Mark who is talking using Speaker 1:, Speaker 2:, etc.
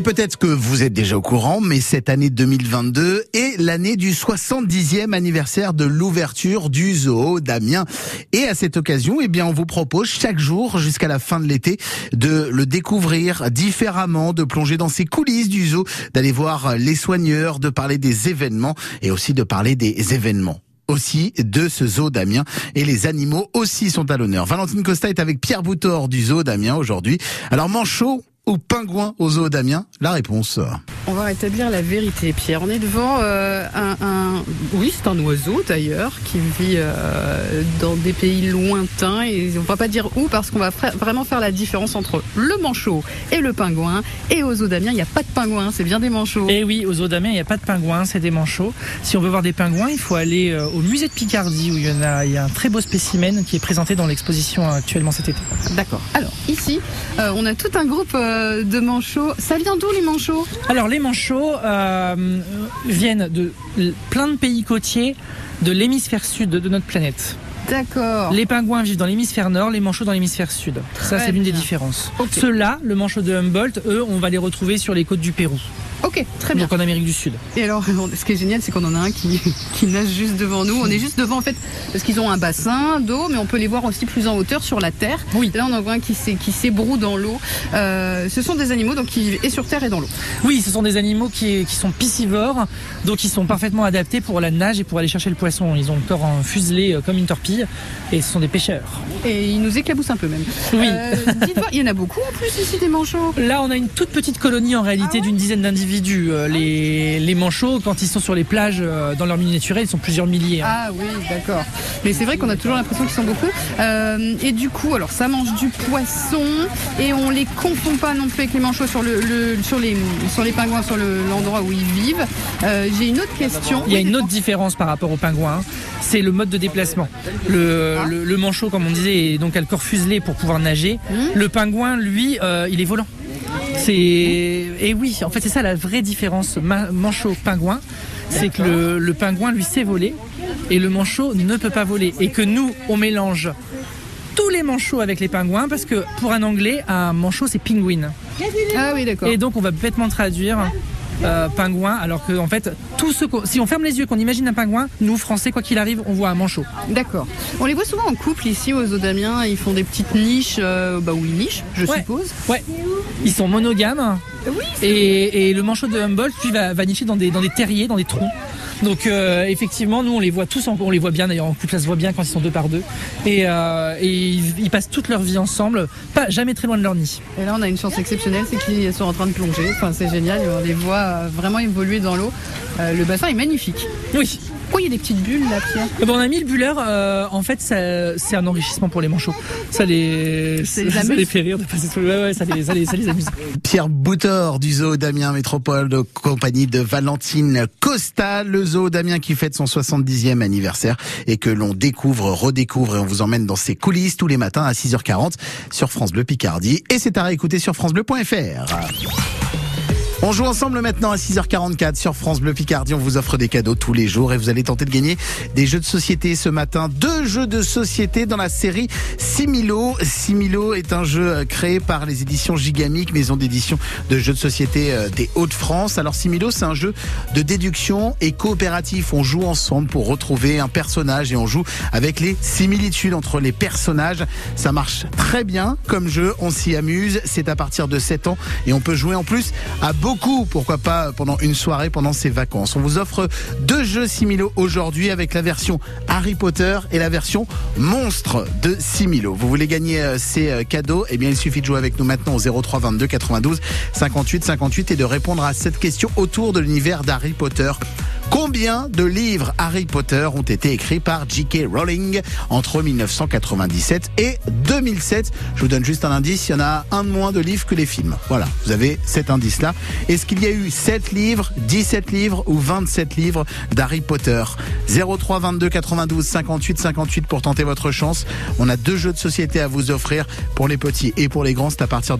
Speaker 1: Et peut-être que vous êtes déjà au courant, mais cette année 2022 est l'année du 70e anniversaire de l'ouverture du zoo d'Amiens. Et à cette occasion, eh bien, on vous propose chaque jour jusqu'à la fin de l'été de le découvrir différemment, de plonger dans ses coulisses du zoo, d'aller voir les soigneurs, de parler des événements et aussi de parler des événements aussi de ce zoo d'Amiens et les animaux aussi sont à l'honneur. Valentine Costa est avec Pierre Boutor du zoo d'Amiens aujourd'hui. Alors Manchot ou pingouin au zoo d'Amiens La réponse.
Speaker 2: On va rétablir la vérité, Pierre. On est devant euh, un, un, oui, c'est un oiseau d'ailleurs qui vit euh, dans des pays lointains et on va pas dire où parce qu'on va vraiment faire la différence entre le manchot et le pingouin. Et au zoo d'Amiens, il n'y a pas de pingouin, c'est bien des manchots.
Speaker 3: Et oui, au zoo d'Amiens, il n'y a pas de pingouin, c'est des manchots. Si on veut voir des pingouins, il faut aller euh, au musée de Picardie où il y en a, il y a un très beau spécimen qui est présenté dans l'exposition actuellement cet été.
Speaker 2: D'accord. Alors ici, euh, on a tout un groupe euh, de manchots. Ça vient d'où les manchots?
Speaker 3: Alors les manchots euh, viennent de plein de pays côtiers de l'hémisphère sud de notre planète.
Speaker 2: D'accord.
Speaker 3: Les pingouins vivent dans l'hémisphère nord, les manchots dans l'hémisphère sud. Ça, c'est l'une des différences.
Speaker 2: Okay.
Speaker 3: Ceux-là, le manchot de Humboldt, eux, on va les retrouver sur les côtes du Pérou.
Speaker 2: Ok, très bien.
Speaker 3: Donc en Amérique du Sud.
Speaker 2: Et alors, ce qui est génial, c'est qu'on en a un qui, qui nage juste devant nous. On est juste devant, en fait, parce qu'ils ont un bassin d'eau, mais on peut les voir aussi plus en hauteur sur la terre.
Speaker 3: Oui.
Speaker 2: Là, on en voit un qui s'ébroue dans l'eau. Euh, ce sont des animaux donc qui vivent et sur terre et dans l'eau.
Speaker 3: Oui, ce sont des animaux qui, qui, sont piscivores, donc ils sont parfaitement adaptés pour la nage et pour aller chercher le poisson. Ils ont le corps fuselé comme une torpille, et ce sont des pêcheurs.
Speaker 2: Et ils nous éclaboussent un peu même.
Speaker 3: Oui.
Speaker 2: Euh, Dites-moi, il y en a beaucoup en plus ici des manchots?
Speaker 3: Là, on a une toute petite colonie en réalité
Speaker 2: Ah ouais?
Speaker 3: d'une dizaine d'individus. Euh, Les manchots, quand ils sont sur les plages euh, dans leur milieu naturel, ils sont plusieurs milliers. Hein.
Speaker 2: Ah oui, d'accord. Mais c'est vrai qu'on a toujours l'impression qu'ils sont beaucoup. Euh, et du coup, alors ça mange du poisson et on les confond pas non plus avec les manchots sur, le, le sur, les, sur les pingouins, sur l'endroit le, où ils vivent. Euh, J'ai une autre question.
Speaker 3: Il y a une autre différence par rapport aux pingouins, c'est le mode de déplacement. Le,
Speaker 2: Ah.
Speaker 3: le, manchot, comme on disait, est donc a le corps fuselé pour pouvoir nager.
Speaker 2: Mmh.
Speaker 3: Le pingouin, lui, euh, il est volant. C'est et oui, en fait c'est ça la vraie différence manchot pingouin, c'est que le, le, pingouin lui sait voler et le manchot ne peut pas voler et que nous on mélange tous les manchots avec les pingouins parce que pour un anglais un manchot c'est penguin.
Speaker 2: Ah oui d'accord.
Speaker 3: Et donc on va bêtement traduire euh, pingouin, alors que en fait, tout ce si on ferme les yeux, qu'on imagine un pingouin, nous Français, quoi qu'il arrive, on voit un manchot.
Speaker 2: D'accord. On les voit souvent en couple ici aux Odamiens. Ils font des petites niches, euh, bah oui niches, je
Speaker 3: ouais.
Speaker 2: suppose.
Speaker 3: Ouais. Ils sont monogames.
Speaker 2: Oui.
Speaker 3: Et, et, le manchot de Humboldt, lui, va, va nicher dans des dans des terriers, dans des troncs. Donc euh, effectivement, nous on les voit tous, en, on les voit bien d'ailleurs en couple, ça se voit bien quand ils sont deux par deux. Et, euh, et ils, ils, passent toute leur vie ensemble, pas jamais très loin de leur nid.
Speaker 2: Et là on a une chance exceptionnelle, c'est qu'ils sont en train de plonger. Enfin c'est génial, on les voit vraiment évoluer dans l'eau. Euh, le bassin est magnifique.
Speaker 3: Oui.
Speaker 2: Pourquoi il y a des petites bulles là, Pierre
Speaker 3: bon, On a mis le bulleur, euh, en fait c'est un enrichissement pour les manchots. Ça les, ça,
Speaker 2: les,
Speaker 3: ça les fait rire de passer sous le... Ouais, ouais, ça les, ça les, ça les amuse.
Speaker 1: Pierre Boutor du zoo d'Amiens Métropole, de compagnie de Valentine Costa, le zoo d'Amiens qui fête son 70e anniversaire et que l'on découvre, redécouvre et on vous emmène dans ses coulisses tous les matins à 6h40 sur France Bleu Picardie et c'est à réécouter sur francebleu.fr. On joue ensemble maintenant à 6h44 sur France Bleu Picardie. On vous offre des cadeaux tous les jours et vous allez tenter de gagner des jeux de société ce matin. Deux jeux de société dans la série Similo. Similo est un jeu créé par les éditions Gigamic, maison d'édition de jeux de société des Hauts-de-France. Alors Similo, c'est un jeu de déduction et coopératif. On joue ensemble pour retrouver un personnage et on joue avec les similitudes entre les personnages. Ça marche très bien comme jeu. On s'y amuse. C'est à partir de 7 ans et on peut jouer en plus à beaucoup beaucoup, pourquoi pas pendant une soirée, pendant ses vacances. On vous offre deux jeux Similo aujourd'hui avec la version Harry Potter et la version Monstre de Similo. Vous voulez gagner ces cadeaux? Eh bien, il suffit de jouer avec nous maintenant au 03 22 92 58 58 et de répondre à cette question autour de l'univers d'Harry Potter. Combien de livres Harry Potter ont été écrits par J.K. Rowling entre 1997 et 2007 Je vous donne juste un indice, il y en a un de moins de livres que les films. Voilà, vous avez cet indice-là. Est-ce qu'il y a eu 7 livres, 17 livres ou 27 livres d'Harry Potter? 03 22 92 58 58 pour tenter votre chance. On a deux jeux de société à vous offrir pour les petits et pour les grands. C'est à partir de